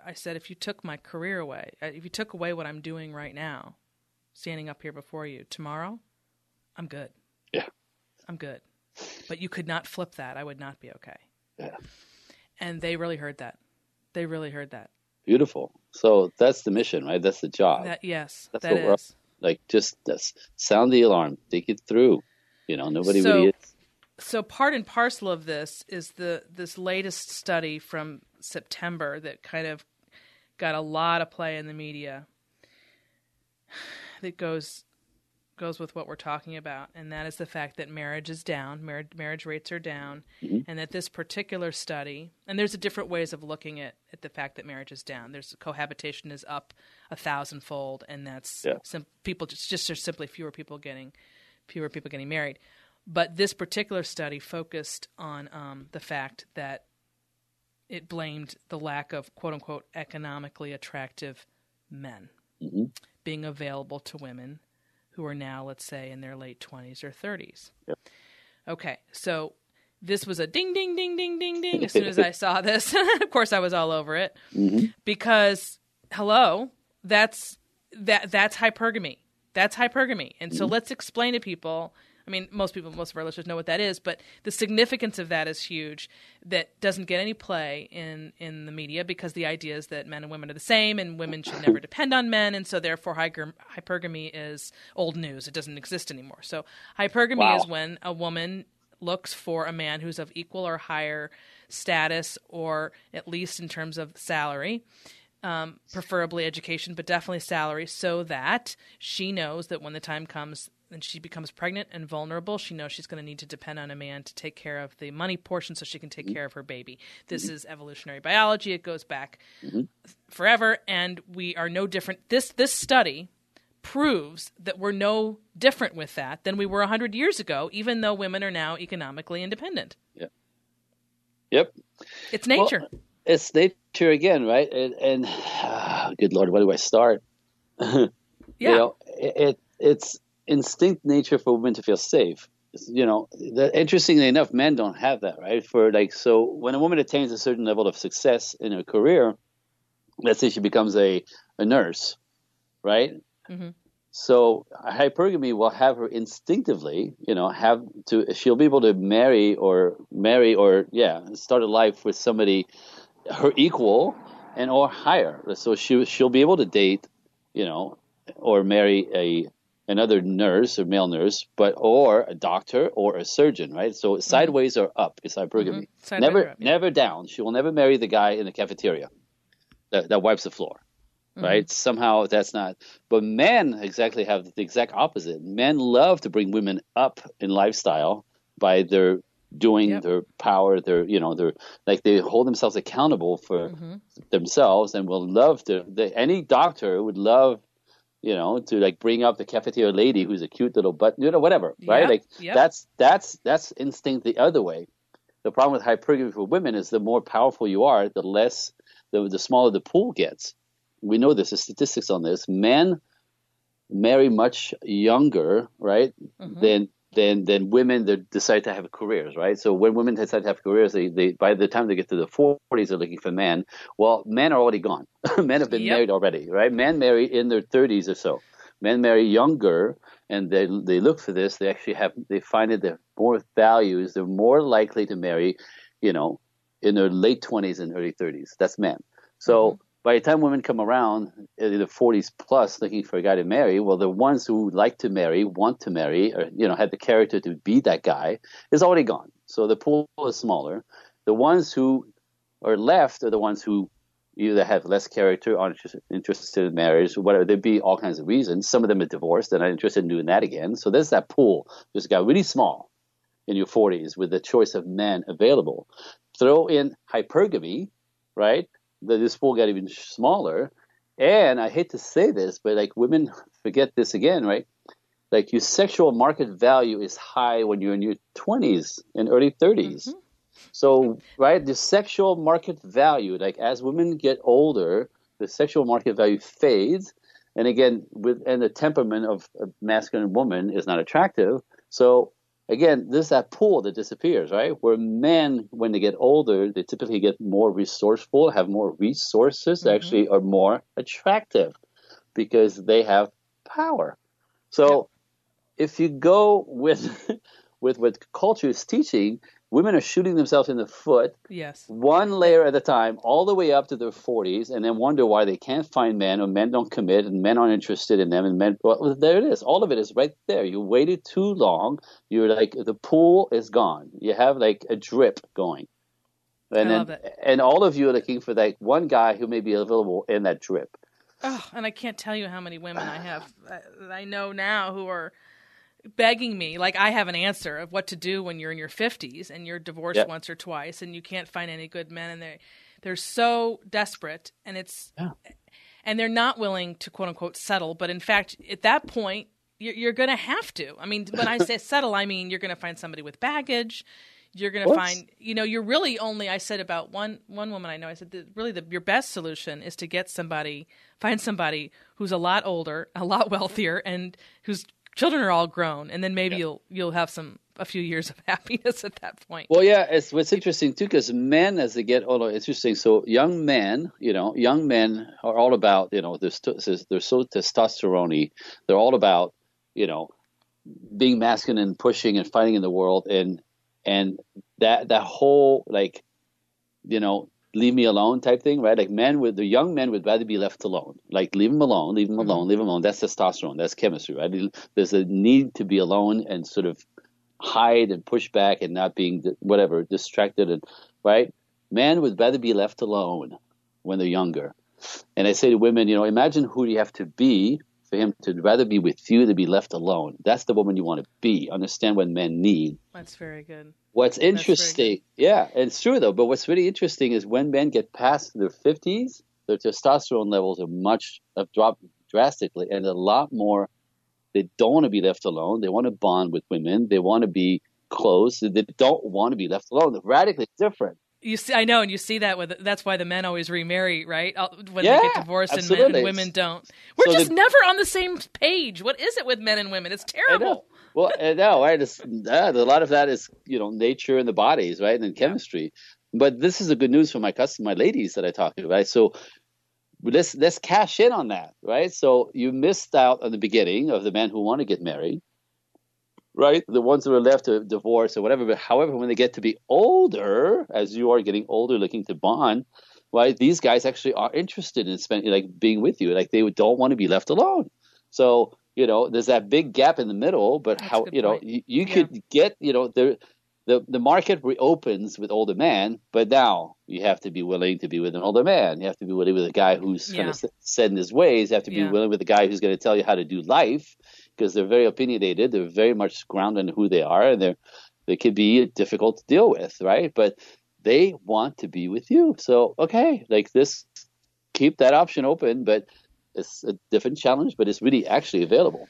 Speaker 1: I said, if you took my career away, uh, if you took away what I'm doing right now, standing up here before you, tomorrow, I'm good.
Speaker 2: Yeah.
Speaker 1: I'm good. But you could not flip that. I would not be okay.
Speaker 2: Yeah.
Speaker 1: And they really heard that. They really heard that.
Speaker 2: Beautiful. So that's the mission, right? That's the job.
Speaker 1: That yes,
Speaker 2: That's
Speaker 1: that
Speaker 2: what we're- like just just sound the alarm, think it through. You know, nobody
Speaker 1: So-
Speaker 2: really is.
Speaker 1: So part and parcel of this is the this latest study from September that kind of got a lot of play in the media. That goes goes with what we're talking about, and that is the fact that marriage is down, marriage marriage rates are down,
Speaker 2: Mhm.
Speaker 1: and that this particular study, and there's a different ways of looking at at the fact that marriage is down. There's cohabitation is up a thousandfold, and that's
Speaker 2: Yeah.
Speaker 1: sim- people just just there's simply fewer people getting fewer people getting married. But this particular study focused on um, the fact that it blamed the lack of quote unquote economically attractive men
Speaker 2: hmm
Speaker 1: being available to women who are now, let's say, in their late 20s or 30s.
Speaker 2: Yep.
Speaker 1: Okay, so this was a ding, ding, ding, ding, ding, ding as soon as I saw this. of course, I was all over it
Speaker 2: hmm
Speaker 1: because, hello, that's that that's hypergamy. That's hypergamy. And
Speaker 2: Mm-hmm.
Speaker 1: so let's explain to people. I mean, most people, most of our listeners know what that is, but the significance of that is huge. That doesn't get any play in in the media because the idea is that men and women are the same, and women should never depend on men, and so therefore hypergamy is old news. It doesn't exist anymore. So hypergamy
Speaker 2: Wow.
Speaker 1: is when a woman looks for a man who's of equal or higher status, or at least in terms of salary um, preferably education, but definitely salary, so that she knows that when the time comes and she becomes pregnant and vulnerable, she knows she's going to need to depend on a man to take care of the money portion so she can take care of her baby. This is evolutionary biology. It goes back forever, and we are no different. This this study proves that we're no different with that than we were 100 years ago, even though women are now economically independent.
Speaker 2: Yep. Yep.
Speaker 1: It's nature.
Speaker 2: Well, it's nature again, right? And, and ah, good lord, where do I start?
Speaker 1: yeah.
Speaker 2: You know, it, it it's instinct nature for women to feel safe. You know, the, interestingly enough, men don't have that, right? For like, so when a woman attains a certain level of success in her career, let's say she becomes a, a nurse, right?
Speaker 1: Mhm.
Speaker 2: So hypergamy will have her instinctively, you know, have to. She'll be able to marry or marry or yeah, start a life with somebody her equal and or higher. So she she'll be able to date, you know, or marry a another nurse or male nurse, but or a doctor or a surgeon, right? So sideways or up is hypergamy.
Speaker 1: Sideways
Speaker 2: never
Speaker 1: up, yeah.
Speaker 2: never down. She will never marry the guy in the cafeteria that, that wipes the floor.
Speaker 1: Mm-hmm.
Speaker 2: Right? Somehow that's not. But men exactly have the exact opposite. Men love to bring women up in lifestyle by their doing
Speaker 1: Yep.
Speaker 2: their power, their you know, their like they hold themselves accountable for
Speaker 1: Mhm.
Speaker 2: themselves and will love to. The, any doctor would love, you know, to like bring up the cafeteria lady who's a cute little butt, you know, whatever, right?
Speaker 1: Yep,
Speaker 2: Like
Speaker 1: yep.
Speaker 2: that's that's that's instinct the other way. The problem with hypergamy for women is the more powerful you are, the less the the smaller the pool gets. We know this. The statistics on this. Men marry much younger, right?
Speaker 1: Mhm.
Speaker 2: Than than than women that decide to have careers, right? So when women decide to have careers, they, they by the time they get to the forties, they're looking for men. Well, men are already gone. men have been
Speaker 1: Yep.
Speaker 2: married already, right? Men marry in their thirties or so. Men marry younger, and they they look for this. They actually have they find it they're more values. They're more likely to marry, you know, in their late twenties and early thirties. That's men. So mm-hmm. By the time women come around in the 40s plus looking for a guy to marry, well, the ones who like to marry, want to marry, or you know, have the character to be that guy, is already gone. So the pool is smaller. The ones who are left are the ones who either have less character, aren't interested in marriage, whatever. There'd be all kinds of reasons. Some of them are divorced and are interested in doing that again. So there's that pool. Just got really small in your 40s with the choice of men available. Throw in hypergamy, right? The, this pool got even smaller. And I hate to say this, but like women forget this again, right? Like your sexual market value is high when you're in your 20s and early 30s. Mm-hmm. So, right, the sexual market value, like as women get older, the sexual market value fades. And again, with and the temperament of a masculine woman is not attractive. So again, there's that pool that disappears, right? Where men, when they get older, they typically get more resourceful, have more resources, mm-hmm. actually are more attractive because they have power. So yeah. if you go with with what culture is teaching, women are shooting themselves in the foot
Speaker 1: yes.
Speaker 2: one layer at a time all the way up to their 40s and then wonder why they can't find men or men don't commit and men aren't interested in them and men well there it is. All of it is right there. You waited too long. You're like the pool is gone. You have like a drip going. And then and all of you are looking for that one guy who may be available in that drip.
Speaker 1: Oh and i can't tell you how many women i have uh, i know now who are begging me like I have an answer of what to do when you're in your 50s and you're divorced yep. once or twice and you can't find any good men and they they're so desperate and it's yeah. and they're not willing to quote unquote settle but in fact at that point you're, you're going to have to I mean when I say settle I mean you're going to find somebody with baggage you're going to find you know you're really only I said about one one woman I know I said that really the, your best solution is to get somebody find somebody who's a lot older a lot wealthier and who's children are all grown, and then maybe yeah. you'll you'll have some a few years of happiness at that point.
Speaker 2: Well, yeah, it's what's interesting too, because men as they get older, it's interesting. So young men, you know, young men are all about, you know, they're, st- they're so testosterone They're all about, you know, being masculine and pushing and fighting in the world, and and that that whole like, you know, leave me alone type thing, right? Like men with the young men would rather be left alone. Like leave them alone, leave them mm-hmm. alone, leave them alone. That's testosterone. That's chemistry, right? There's a need to be alone and sort of hide and push back and not being whatever distracted and right. Men would rather be left alone when they're younger. And I say to women, you know, imagine who you have to be for him to rather be with you than be left alone. That's the woman you want to be. Understand what men need.
Speaker 1: That's very good.
Speaker 2: What's interesting, yeah, it's true though. But what's really interesting is when men get past their fifties, their testosterone levels are much have dropped drastically, and a lot more. They don't want to be left alone. They want to bond with women. They want to be close. They don't want to be left alone. They're radically different.
Speaker 1: You see, I know, and you see that with that's why the men always remarry, right? Uh, when yeah, they get divorced, and, men, and, women don't. We're so just the, never on the same page. What is it with men and women? It's terrible.
Speaker 2: Well, no? It's, uh, a lot of that is you know nature and the bodies, right, and chemistry. But this is the good news for my customers, my ladies that I talk to, right? So let's let's cash in on that, right? So you missed out on the beginning of the men who want to get married right? The ones that are left to divorce or whatever. But however, when they get to be older, as you are getting older, looking to bond, right? These guys actually are interested in spending, like being with you. Like they don't want to be left alone. So you know, there's that big gap in the middle. But That's how you know you, you yeah. could get you know the the the market reopens with older man, but now you have to be willing to be with an older man. You have to be willing with a guy who's yeah. kind of set in his ways. You have to be yeah. willing with a guy who's going to tell you how to do life because they're very opinionated. They're very much grounded in who they are, and they're they could be difficult to deal with, right? But they want to be with you. So okay, like this, keep that option open, but it's a different challenge, but it's really actually available.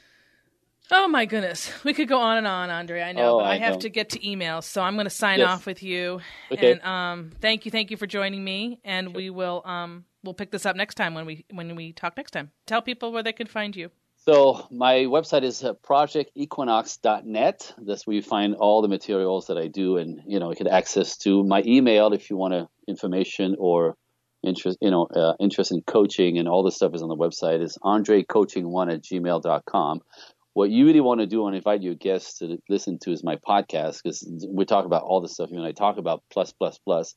Speaker 1: Oh my goodness, we could go on and on, Andre. I know, oh, but I, I have know. to get to emails, so I'm going to sign yes. off with you. Okay. And um, thank you, thank you for joining me, and sure. we will um, we'll pick this up next time when we when we talk next time. Tell people where they can find you.
Speaker 2: So my website is uh, projectequinox.net. That's where you find all the materials that I do, and you know you can access to my email if you want to information or interest, you know, uh, interest in coaching and all this stuff is on the website. Is andrecoaching1 at gmail.com. What you really want to do, and invite your guests to listen to, is my podcast because we talk about all this stuff. You know, I talk about plus plus plus,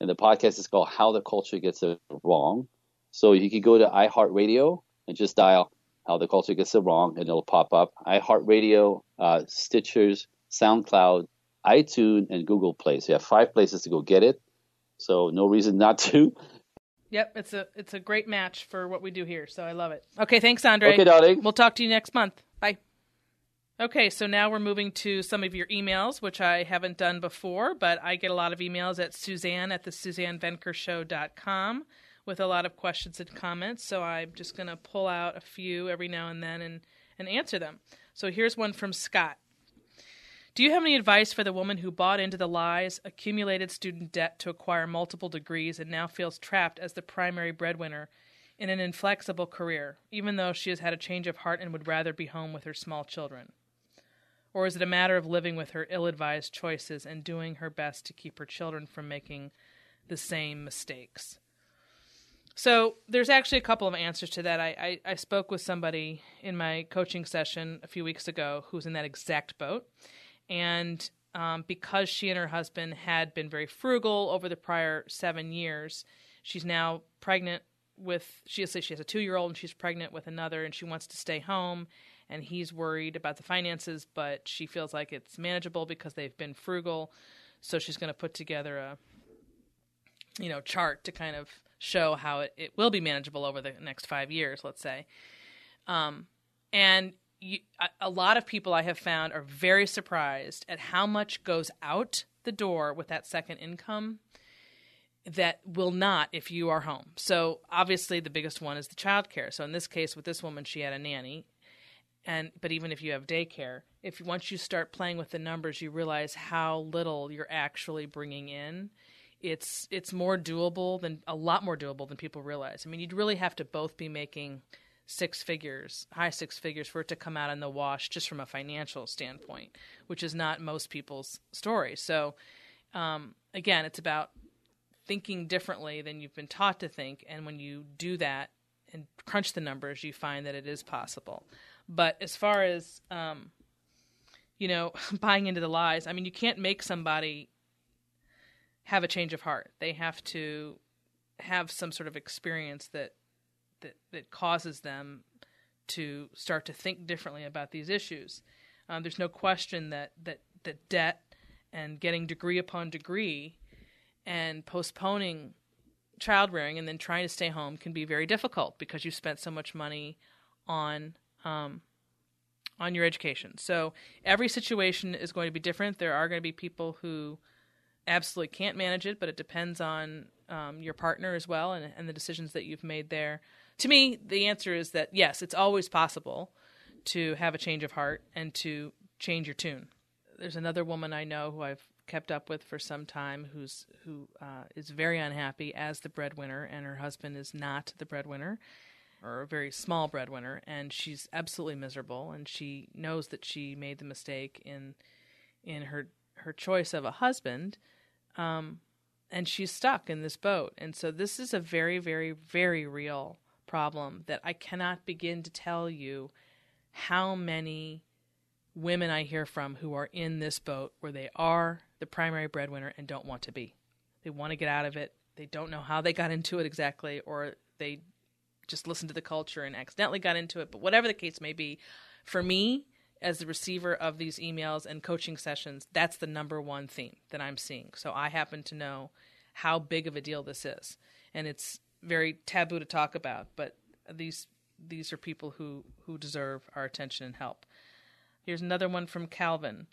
Speaker 2: and the podcast is called "How the Culture Gets It Wrong." So you can go to iHeartRadio and just dial how the culture gets it wrong, and it'll pop up. iHeartRadio, uh, Stitchers, SoundCloud, iTunes, and Google Play. So you have five places to go get it. So no reason not to.
Speaker 1: Yep, it's a it's a great match for what we do here. So I love it. Okay, thanks, Andre.
Speaker 2: Okay, darling.
Speaker 1: We'll talk to you next month. Bye. Okay, so now we're moving to some of your emails, which I haven't done before, but I get a lot of emails at Suzanne at the SuzanneVenkershow.com with a lot of questions and comments. So I'm just going to pull out a few every now and then and, and answer them. So here's one from Scott. Do you have any advice for the woman who bought into the lies, accumulated student debt to acquire multiple degrees, and now feels trapped as the primary breadwinner in an inflexible career, even though she has had a change of heart and would rather be home with her small children? Or is it a matter of living with her ill advised choices and doing her best to keep her children from making the same mistakes? So there's actually a couple of answers to that. I, I, I, spoke with somebody in my coaching session a few weeks ago who's in that exact boat. And um, because she and her husband had been very frugal over the prior seven years, she's now pregnant with, she has, she has a two year old and she's pregnant with another and she wants to stay home and he's worried about the finances, but she feels like it's manageable because they've been frugal. So she's going to put together a you know chart to kind of show how it, it will be manageable over the next five years, let's say. Um, and you, a, lot of people I have found are very surprised at how much goes out the door with that second income that will not if you are home. So obviously the biggest one is the child care. So in this case with this woman she had a nanny and but even if you have daycare if once you start playing with the numbers you realize how little you're actually bringing in it's it's more doable than a lot more doable than people realize. I mean you'd really have to both be making six figures high six figures for it to come out in the wash just from a financial standpoint which is not most people's story. So um, again it's about thinking differently than you've been taught to think. And when you do that and crunch the numbers you find that it is possible. But as far as um, you know, buying into the lies, I mean, you can't make somebody have a change of heart. They have to have some sort of experience that that that causes them to start to think differently about these issues. Um, there's no question that that that debt and getting degree upon degree and postponing child rearing and then trying to stay home can be very difficult because you spent so much money on um, on your education. So every situation is going to be different. There are going to be people who absolutely can't manage it, but it depends on um, your partner as well and, and the decisions that you've made there. To me, the answer is that yes, it's always possible to have a change of heart and to change your tune. There's another woman I know who I've kept up with for some time who's who uh, is very unhappy as the breadwinner, and her husband is not the breadwinner or a very small breadwinner, and she's absolutely miserable, and she knows that she made the mistake in in her her choice of a husband, um, and she's stuck in this boat, and so this is a very, very, very real problem that I cannot begin to tell you how many women I hear from who are in this boat where they are the primary breadwinner and don't want to be. They want to get out of it. They don't know how they got into it exactly, or they just listened to the culture and accidentally got into it. But whatever the case may be, for me, as the receiver of these emails and coaching sessions, that's the number one theme that I'm seeing. So I happen to know how big of a deal this is. And it's very taboo to talk about, but these these are people who, who deserve our attention and help. Here's another one from Calvin.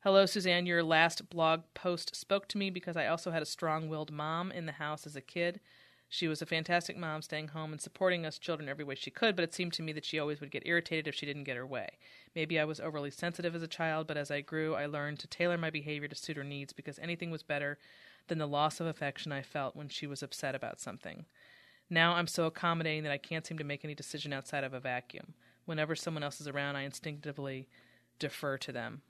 Speaker 1: Hello, Suzanne. Your last blog post spoke to me because I also had a strong willed mom in the house as a kid. She was a fantastic mom, staying home and supporting us children every way she could, but it seemed to me that she always would get irritated if she didn't get her way. Maybe I was overly sensitive as a child, but as I grew, I learned to tailor my behavior to suit her needs because anything was better than the loss of affection I felt when she was upset about something. Now I'm so accommodating that I can't seem to make any decision outside of a vacuum. Whenever someone else is around, I instinctively defer to them.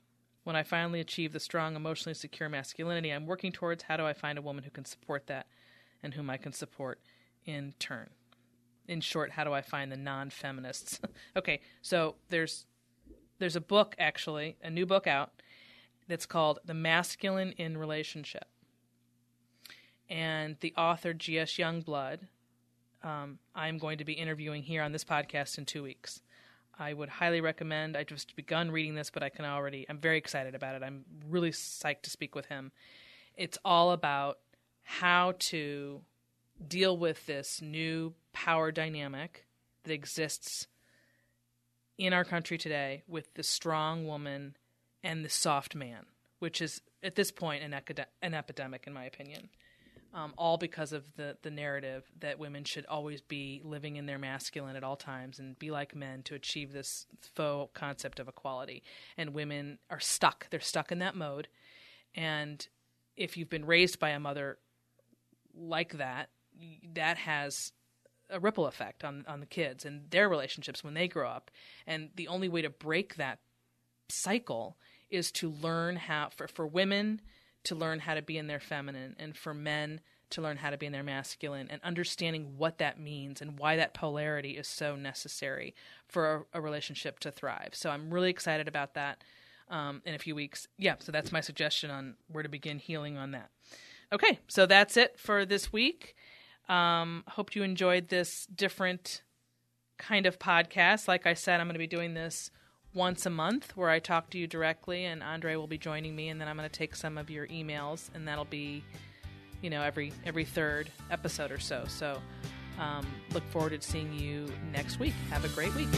Speaker 1: When I finally achieve the strong, emotionally secure masculinity I'm working towards, how do I find a woman who can support that? And whom I can support in turn. In short, how do I find the non-feminists? okay, so there's there's a book actually, a new book out that's called The Masculine in Relationship. And the author G.S. Youngblood, um, I'm going to be interviewing here on this podcast in two weeks. I would highly recommend. I just begun reading this, but I can already. I'm very excited about it. I'm really psyched to speak with him. It's all about how to deal with this new power dynamic that exists in our country today with the strong woman and the soft man, which is at this point an, acad- an epidemic, in my opinion. Um, all because of the, the narrative that women should always be living in their masculine at all times and be like men to achieve this faux concept of equality. And women are stuck. They're stuck in that mode. And if you've been raised by a mother like that, that has a ripple effect on on the kids and their relationships when they grow up. And the only way to break that cycle is to learn how for for women to learn how to be in their feminine and for men to learn how to be in their masculine and understanding what that means and why that polarity is so necessary for a, a relationship to thrive. So I'm really excited about that um, in a few weeks. Yeah, so that's my suggestion on where to begin healing on that. Okay, so that's it for this week. Um, hope you enjoyed this different kind of podcast. Like I said, I'm going to be doing this once a month where I talk to you directly, and Andre will be joining me, and then I'm going to take some of your emails, and that'll be, you know, every every third episode or so. So, um, look forward to seeing you next week. Have a great week.